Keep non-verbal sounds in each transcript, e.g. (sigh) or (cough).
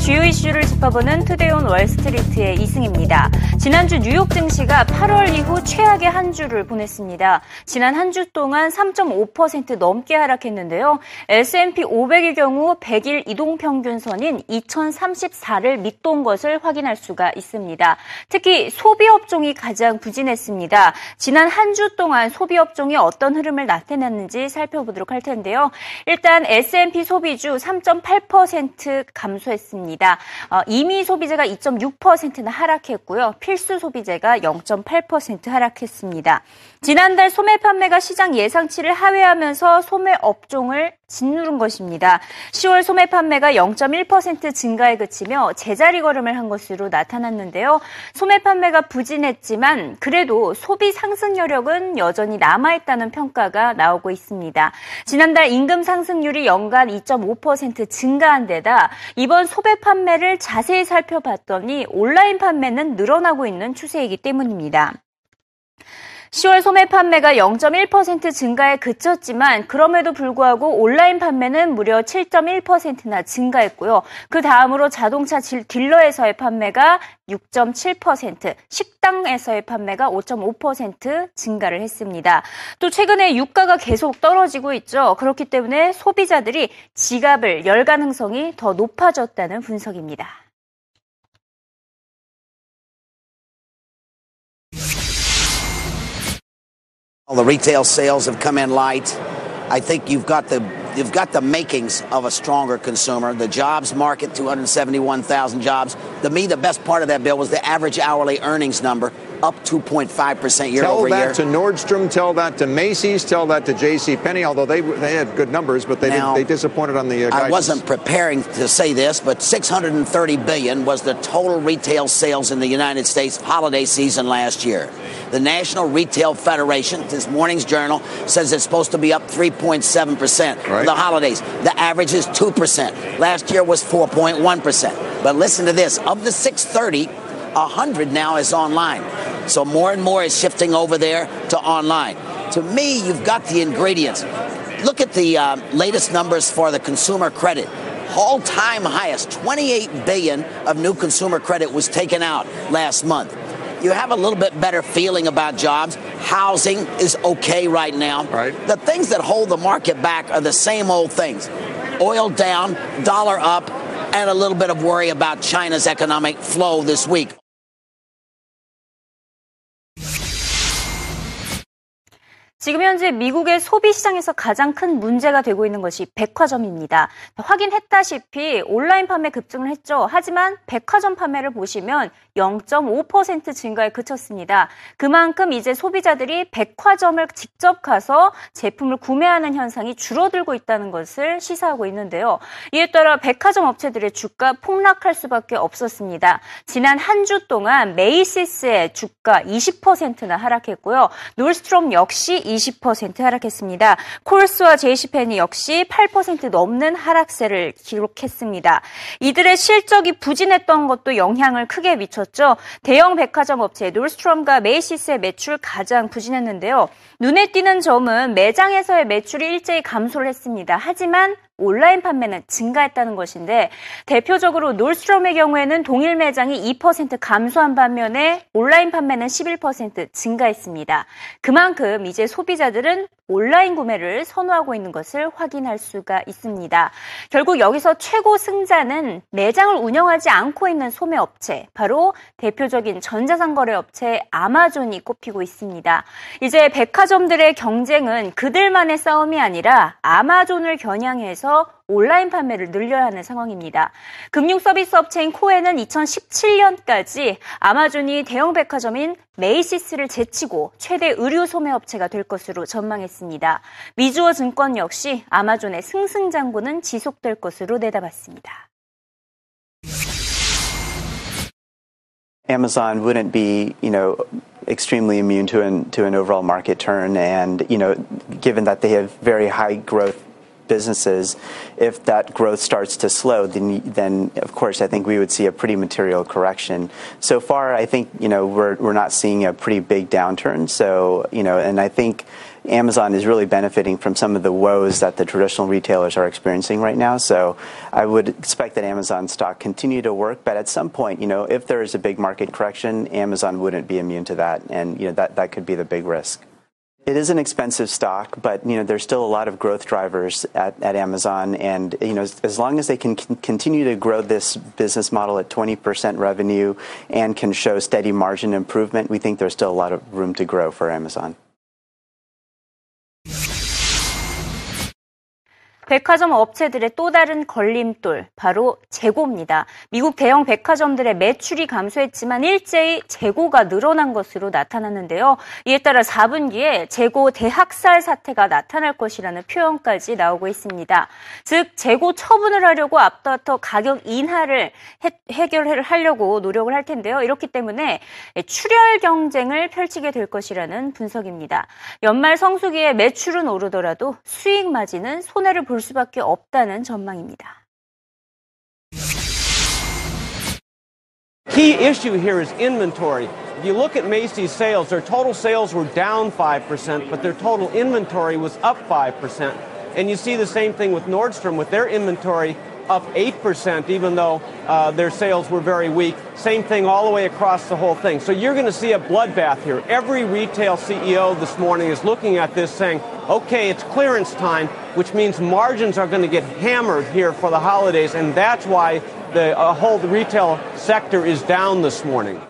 주요 이슈를 짚어보는 투데이온 월스트리트의 이승입니다. 지난주 뉴욕 증시가 8월 이후 최악의 한 주를 보냈습니다. 지난 한 주 동안 3.5% 넘게 하락했는데요. S&P 500의 경우 100일 이동 평균선인 2034를 밑돈 것을 확인할 수가 있습니다. 특히 소비 업종이 가장 부진했습니다. 지난 한 주 동안 소비 업종이 어떤 흐름을 나타냈는지 살펴보도록 할 텐데요. 일단 S&P 소비주 3.8% 감소했습니다. 어, 이미 소비재가 2.6%나 하락했고요. 필수 소비재가 0.8% 하락했습니다. 지난달 소매 판매가 시장 예상치를 하회하면서 소매 업종을 짓누른 것입니다. 10월 소매 판매가 0.1% 증가에 그치며 제자리 걸음을 한 것으로 나타났는데요. 소매 판매가 부진했지만 그래도 소비 상승 여력은 여전히 남아있다는 평가가 나오고 있습니다. 지난달 임금 상승률이 연간 2.5% 증가한 데다 이번 소매 판매를 자세히 살펴봤더니 온라인 판매는 늘어나고 있는 추세이기 때문입니다. 10월 소매 판매가 0.1% 증가에 그쳤지만 그럼에도 불구하고 온라인 판매는 무려 7.1%나 증가했고요. 그 다음으로 자동차 딜러에서의 판매가 6.7%, 식당에서의 판매가 5.5% 증가를 했습니다. 또 최근에 유가가 계속 떨어지고 있죠. 그렇기 때문에 소비자들이 지갑을 열 가능성이 더 높아졌다는 분석입니다. The retail sales have come in light. I think you've got the you've got the makings of a stronger consumer. The jobs market, 271,000 jobs. To me, the best part of that bill was the average hourly earnings number, up 2.5% year tell over year. Tell that to Nordstrom, tell that to Macy's, tell that to J.C. Penney. Although they they had good numbers, but they now, they disappointed on the. Uh, I wasn't preparing to say this, but 630 billion was the total retail sales in the United States holiday season last year. The National Retail Federation, this morning's journal, says it's supposed to be up 3.7% right. for the holidays. The average is 2%. Last year was 4.1%. But listen to this of the 630, 100 now is online. So more and more is shifting over there to online. To me, you've got the ingredients. Look at the uh, latest numbers for the consumer credit all-time highest 28 billion of new consumer credit was taken out last month you have a little bit better feeling about jobs. Housing is okay right now. Right. The things that hold the market back are the same old things oil down, dollar up, and a little bit of worry about China's economic flow this week. 지금 현재 미국의 소비 시장에서 가장 큰 문제가 되고 있는 것이 백화점입니다. 확인했다시피 온라인 판매 급증을 했죠. 하지만 백화점 판매를 보시면 0.5% 증가에 그쳤습니다. 그만큼 이제 소비자들이 백화점을 직접 가서 제품을 구매하는 현상이 줄어들고 있다는 것을 시사하고 있는데요. 이에 따라 백화점 업체들의 주가 폭락할 수밖에 없었습니다. 지난 한 주 동안 메이시스의 주가 20%나 하락했고요. 놀스트롬 역시 20% 하락했습니다. 콜스와 제이시펜이 역시 8% 넘는 하락세를 기록했습니다. 이들의 실적이 부진했던 것도 영향을 크게 미쳤죠. 대형 백화점 업체 놀스트롬과 메이시스의 매출 가장 부진했는데요. 눈에 띄는 점은 매장에서의 매출이 일제히 감소를 했습니다. 하지만 온라인 판매는 증가했다는 것인데 대표적으로 놀스트롬의 경우에는 동일 매장이 2% 감소한 반면에 온라인 판매는 11% 증가했습니다. 그만큼 이제 소비자들은 온라인 구매를 선호하고 있는 것을 확인할 수가 있습니다. 결국 여기서 최고 승자는 매장을 운영하지 않고 있는 소매업체, 바로 대표적인 전자상거래 업체 아마존이 꼽히고 있습니다. 이제 백화점들의 경쟁은 그들만의 싸움이 아니라 아마존을 겨냥해서 온라인 판매를 늘려야 하는 상황입니다. 금융 서비스 업체인 코웬은 2017년까지 아마존이 대형 백화점인 메이시스를 제치고 최대 의류 소매 업체가 될 것으로 전망했습니다. 미주어 증권 역시 아마존의 승승장구는 지속될 것으로 내다봤습니다. Amazon wouldn't be, you know, extremely immune to an to an overall market turn, and you know, given that they have very high growth businesses, if that growth starts to slow, then, then of course I think we would see a pretty material correction. So far, I think you know we're we're not seeing a pretty big downturn. So you know, and I think Amazon is really benefiting from some of the woes that the traditional retailers are experiencing right now. So I would expect that Amazon stock continue to work, but at some point, you know, if there is a big market correction, Amazon wouldn't be immune to that, and you know that that could be the big risk. It is an expensive stock, but you know there's still a lot of growth drivers at, at Amazon, and you know as, as long as they can c- continue to grow this business model at 20% revenue and can show steady margin improvement, we think there's still a lot of room to grow for Amazon. 백화점 업체들의 또 다른 걸림돌, 바로 재고입니다. 미국 대형 백화점들의 매출이 감소했지만 일제히 재고가 늘어난 것으로 나타났는데요. 이에 따라 4분기에 재고 대학살 사태가 나타날 것이라는 표현까지 나오고 있습니다. 즉, 재고 처분을 하려고 앞다퉈 가격 인하를 해, 결을 하려고 노력을 할 텐데요. 이렇기 때문에 출혈 경쟁을 펼치게 될 것이라는 분석입니다. 연말 성수기에 매출은 오르더라도 수익 마진은 손해를 볼 수밖에 없다는 전망입니다. Key issue here is inventory. If you look at Macy's sales, their total sales were down 5%, but their total inventory was up 5%. And you see the same thing with Nordstrom with their inventory up 8%, even though uh, their sales were very weak. Same thing all the way across the whole thing. So you're going to see a bloodbath here. Every retail CEO this morning is looking at this saying, okay, it's clearance time, which means margins are going to get hammered here for the holidays, and that's why the uh, whole retail sector is down this morning.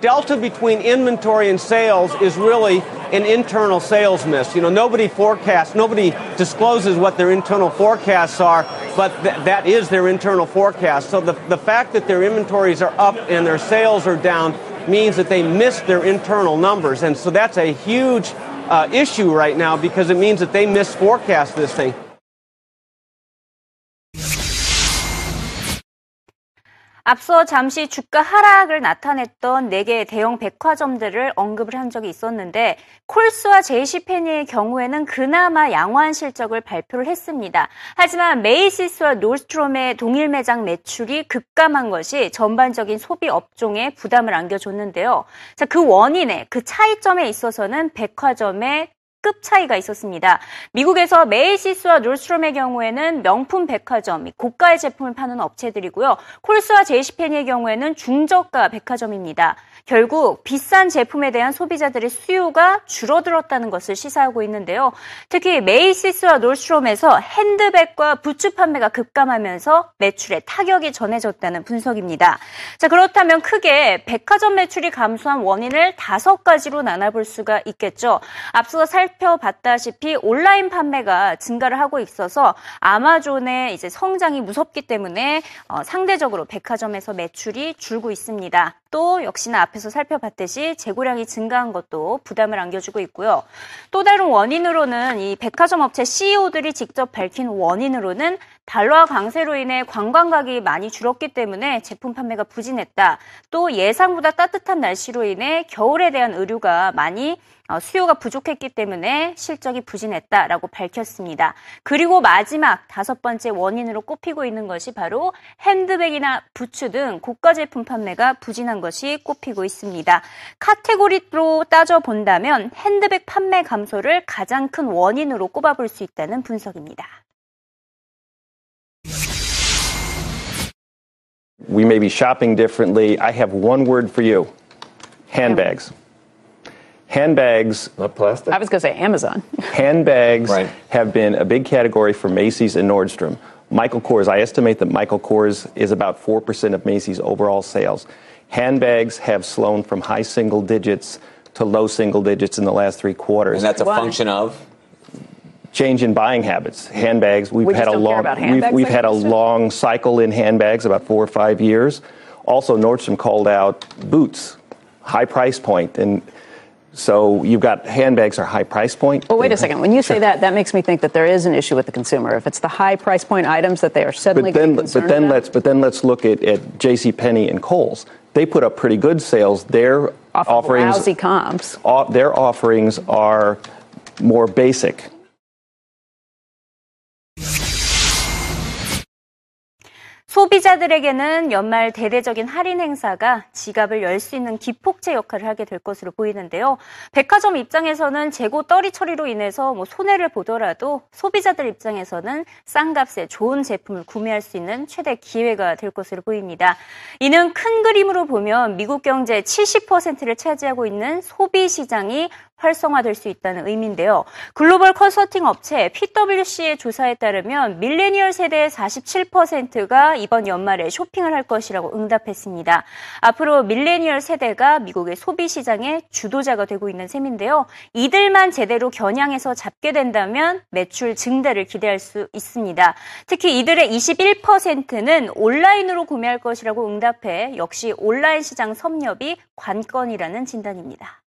Delta between inventory and sales is really an internal sales miss. You know, nobody forecasts, nobody discloses what their internal forecasts are, but th- that is their internal forecast. So the, the fact that their inventories are up and their sales are down means that they missed their internal numbers. And so that's a huge uh, issue right now because it means that they misforecast this thing. 앞서 잠시 주가 하락을 나타냈던 4개의 대형 백화점들을 언급을 한 적이 있었는데 콜스와 제이시페니의 경우에는 그나마 양호한 실적을 발표를 했습니다. 하지만 메이시스와 노스트롬의 동일 매장 매출이 급감한 것이 전반적인 소비 업종에 부담을 안겨줬는데요. 자, 그 원인에 그 차이점에 있어서는 백화점의 급 차이가 있었습니다. 미국에서 메이시스와 놀스트롬의 경우에는 명품 백화점, 고가의 제품을 파는 업체들이고요. 콜스와 제이시페니의 경우에는 중저가 백화점입니다. 결국 비싼 제품에 대한 소비자들의 수요가 줄어들었다는 것을 시사하고 있는데요. 특히 메이시스와 놀스트롬에서 핸드백과 부츠 판매가 급감하면서 매출에 타격이 전해졌다는 분석입니다. 자, 그렇다면 크게 백화점 매출이 감소한 원인을 다섯 가지로 나눠볼 수가 있겠죠. 앞서 살 살펴봤다시피 온라인 판매가 증가를 하고 있어서 아마존의 이제 성장이 무섭기 때문에 어, 상대적으로 백화점에서 매출이 줄고 있습니다. 또 역시나 앞에서 살펴봤듯이 재고량이 증가한 것도 부담을 안겨주고 있고요. 또 다른 원인으로는 이 백화점 업체 CEO들이 직접 밝힌 원인으로는 달러와 강세로 인해 관광객이 많이 줄었기 때문에 제품 판매가 부진했다. 또 예상보다 따뜻한 날씨로 인해 겨울에 대한 의류가 많이 어, 수요가 부족했기 때문에 실적이 부진했다라고 밝혔습니다. 그리고 마지막 다섯 번째 원인으로 꼽히고 있는 것이 바로 핸드백이나 부츠 등 고가 제품 판매가 부진한 것이 꼽히고 있습니다. 카테고리로 따져 본다면 핸드백 판매 감소를 가장 큰 원인으로 꼽아볼 수 있다는 분석입니다. We may be shopping differently. I have one word for you handbags. Handbags. Not plastic? I was going to say Amazon. (laughs) handbags right. have been a big category for Macy's and Nordstrom. Michael Kors, I estimate that Michael Kors is about 4% of Macy's overall sales. Handbags have slowed from high single digits to low single digits in the last three quarters. And that's a Why? function of? Change in buying habits. Handbags, we've we had a long we've, we've had a long cycle in handbags, about four or five years. Also, Nordstrom called out boots, high price point, and so you've got handbags are high price point. Well, wait a second. When you say that, that makes me think that there is an issue with the consumer. If it's the high price point items that they are suddenly but then, but then about. let's but then let's look at, at J.C. Penney and Kohl's. They put up pretty good sales. Their Off offerings, lousy comps. their offerings are more basic. 소비자들에게는 연말 대대적인 할인 행사가 지갑을 열 수 있는 기폭제 역할을 하게 될 것으로 보이는데요. 백화점 입장에서는 재고 떨이 처리로 인해서 뭐 손해를 보더라도 소비자들 입장에서는 싼 값에 좋은 제품을 구매할 수 있는 최대 기회가 될 것으로 보입니다. 이는 큰 그림으로 보면 미국 경제 70%를 차지하고 있는 소비 시장이 활성화될 수 있다는 의미인데요. 글로벌 컨설팅 업체 PwC의 조사에 따르면 밀레니얼 세대의 47%가 이번 연말에 쇼핑을 할 것이라고 응답했습니다. 앞으로 밀레니얼 세대가 미국의 소비 시장의 주도자가 되고 있는 셈인데요. 이들만 제대로 겨냥해서 잡게 된다면 매출 증대를 기대할 수 있습니다. 특히 이들의 21%는 온라인으로 구매할 것이라고 응답해 역시 온라인 시장 섭렵이 관건이라는 진단입니다.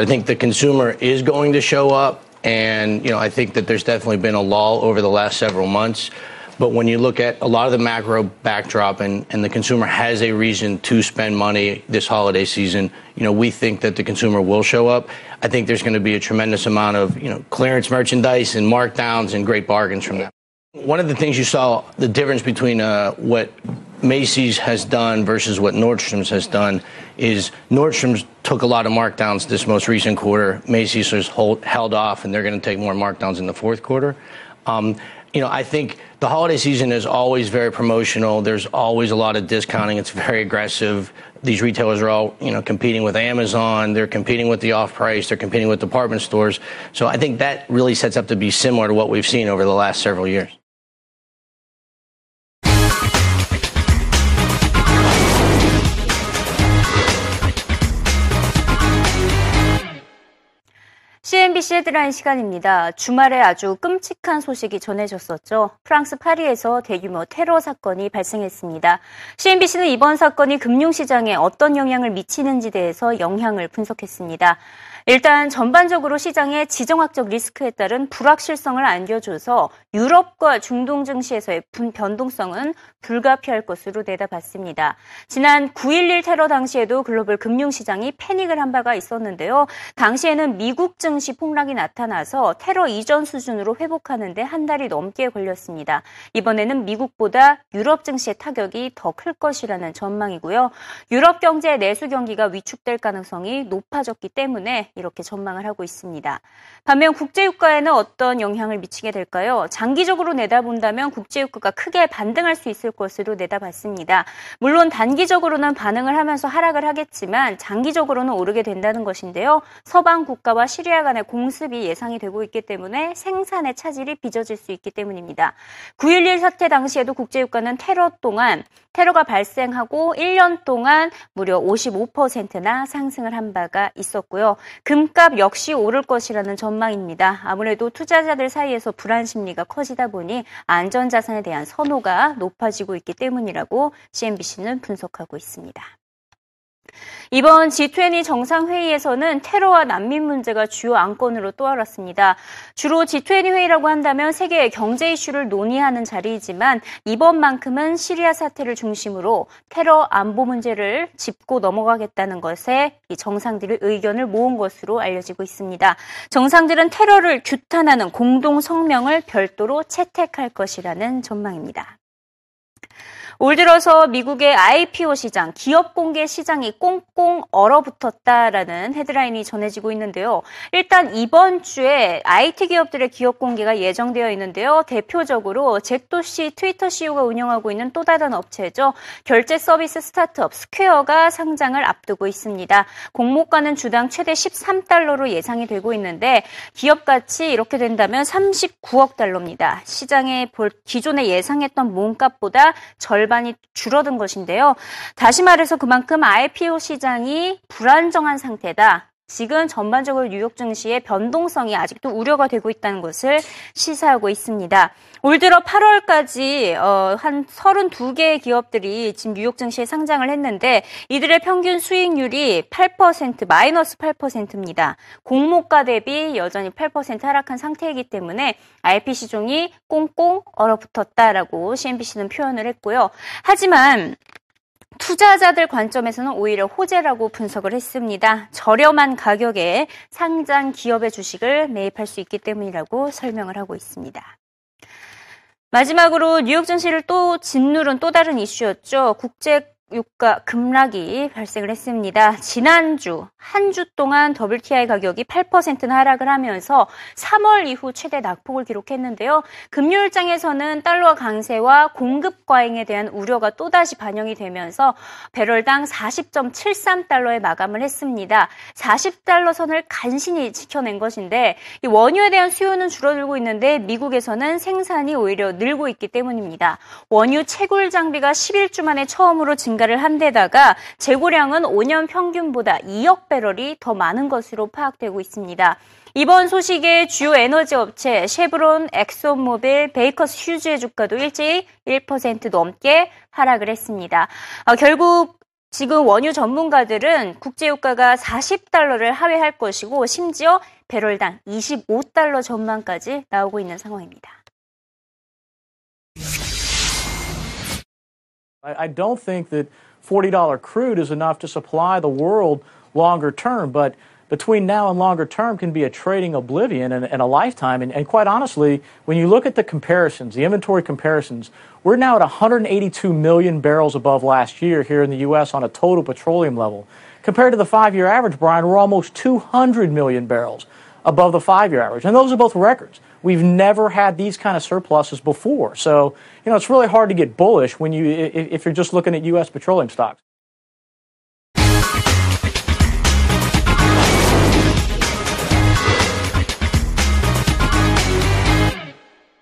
I think the consumer is going to show up, and you know I think that there's definitely been a lull over the last several months. But when you look at a lot of the macro backdrop and, and the consumer has a reason to spend money this holiday season, you know, we think that the consumer will show up. I think there's going to be a tremendous amount of, you know, clearance merchandise and markdowns and great bargains from that. One of the things you saw the difference between uh, what Macy's has done versus what Nordstrom's has done is Nordstrom's took a lot of markdowns this most recent quarter. Macy's has hold, held off, and they're going to take more markdowns in the fourth quarter. Um, you know, I think the holiday season is always very promotional. There's always a lot of discounting. It's very aggressive. These retailers are all, you know, competing with Amazon. They're competing with the off price. They're competing with department stores. So I think that really sets up to be similar to what we've seen over the last several years. CNBC 헤드라인 시간입니다. 주말에 아주 끔찍한 소식이 전해졌었죠. 프랑스 파리에서 대규모 테러 사건이 발생했습니다. CNBC는 이번 사건이 금융시장에 어떤 영향을 미치는지 대해서 영향을 분석했습니다. 일단 전반적으로 시장의 지정학적 리스크에 따른 불확실성을 안겨줘서 유럽과 중동 증시에서의 변동성은 불가피할 것으로 내다봤습니다. 지난 9.11 테러 당시에도 글로벌 금융시장이 패닉을 한 바가 있었는데요. 당시에는 미국 증시 폭락이 나타나서 테러 이전 수준으로 회복하는데 한 달이 넘게 걸렸습니다. 이번에는 미국보다 유럽 증시의 타격이 더 클 것이라는 전망이고요. 유럽 경제 내수 경기가 위축될 가능성이 높아졌기 때문에 이렇게 전망을 하고 있습니다. 반면 국제유가에는 어떤 영향을 미치게 될까요? 장기적으로 내다본다면 국제유가가 크게 반등할 수 있을 것으로 내다봤습니다. 물론 단기적으로는 반응을 하면서 하락을 하겠지만 장기적으로는 오르게 된다는 것인데요. 서방 국가와 시리아 간의 공습이 예상이 되고 있기 때문에 생산의 차질이 빚어질 수 있기 때문입니다. 9.11 사태 당시에도 국제유가는 테러 동안 테러가 발생하고 1년 동안 무려 55%나 상승을 한 바가 있었고요. 금값 역시 오를 것이라는 전망입니다. 아무래도 투자자들 사이에서 불안 심리가 커지다 보니 안전자산에 대한 선호가 높아지고 있기 때문이라고 CNBC는 분석하고 있습니다. 이번 G20 정상회의에서는 테러와 난민 문제가 주요 안건으로 떠올랐습니다. 주로 G20 회의라고 한다면 세계의 경제 이슈를 논의하는 자리이지만 이번만큼은 시리아 사태를 중심으로 테러 안보 문제를 짚고 넘어가겠다는 것에 정상들의 의견을 모은 것으로 알려지고 있습니다. 정상들은 테러를 규탄하는 공동 성명을 별도로 채택할 것이라는 전망입니다. 올 들어서 미국의 IPO 시장, 기업 공개 시장이 꽁꽁 얼어붙었다라는 헤드라인이 전해지고 있는데요. 일단 이번 주에 IT 기업들의 기업 공개가 예정되어 있는데요. 대표적으로 잭 도시 트위터 CEO가 운영하고 있는 또 다른 업체죠. 결제 서비스 스타트업 스퀘어가 상장을 앞두고 있습니다. 공모가는 주당 최대 13달러로 예상이 되고 있는데 기업 가치 이렇게 된다면 39억 달러입니다. 시장에 기존에 예상했던 몸값보다 절반 절반이 줄어든 것인데요. 다시 말해서 그만큼 IPO 시장이 불안정한 상태다. 지금 전반적으로 뉴욕 증시의 변동성이 아직도 우려가 되고 있다는 것을 시사하고 있습니다. 올 들어 8월까지 어, 한 32개의 기업들이 지금 뉴욕 증시에 상장을 했는데 이들의 평균 수익률이 8% 마이너스 8%입니다. 공모가 대비 여전히 8% 하락한 상태이기 때문에 IP 시종이 꽁꽁 얼어붙었다라고 CNBC는 표현을 했고요. 하지만 투자자들 관점에서는 오히려 호재라고 분석을 했습니다. 저렴한 가격에 상장 기업의 주식을 매입할 수 있기 때문이라고 설명을 하고 있습니다. 마지막으로 뉴욕 증시를 또 짓누른 또 다른 이슈였죠. 국제 유가 급락이 발생을 했습니다. 지난주 한 주 동안 WTI 가격이 8%나 하락을 하면서 3월 이후 최대 낙폭을 기록했는데요. 금융일장에서는 달러 강세와 공급 과잉에 대한 우려가 또다시 반영이 되면서 배럴당 40.73달러에 마감을 했습니다. 40달러 선을 간신히 지켜낸 것인데 원유에 대한 수요는 줄어들고 있는데 미국에서는 생산이 오히려 늘고 있기 때문입니다. 원유 채굴 장비가 11주 만에 처음으로 증가 를 한 데다가 재고량은 5년 평균보다 2억 배럴이 더 많은 것으로 파악되고 있습니다. 이번 소식에 주요 에너지 업체 쉐브론, 엑손모빌, 베이커스 휴즈의 주가도 일제히 1% 넘게 하락을 했습니다. 어, 결국 지금 원유 전문가들은 국제유가가 40달러를 하회할 것이고 심지어 배럴당 25달러 전망까지 나오고 있는 상황입니다. I don't think that $40 crude is enough to supply the world longer term, but between now and longer term can be a trading oblivion and, and a lifetime. And, and, quite honestly, when you look at the comparisons, the inventory comparisons, we're now at 182 million barrels above last year here in the U.S. on a total petroleum level. Compared to the five year average, Brian, we're almost 200 million barrels above the five year average. And those are both records. We've never had these kind of surpluses before. So, you know, it's really hard to get bullish when you, if you're just looking at U.S. petroleum stocks.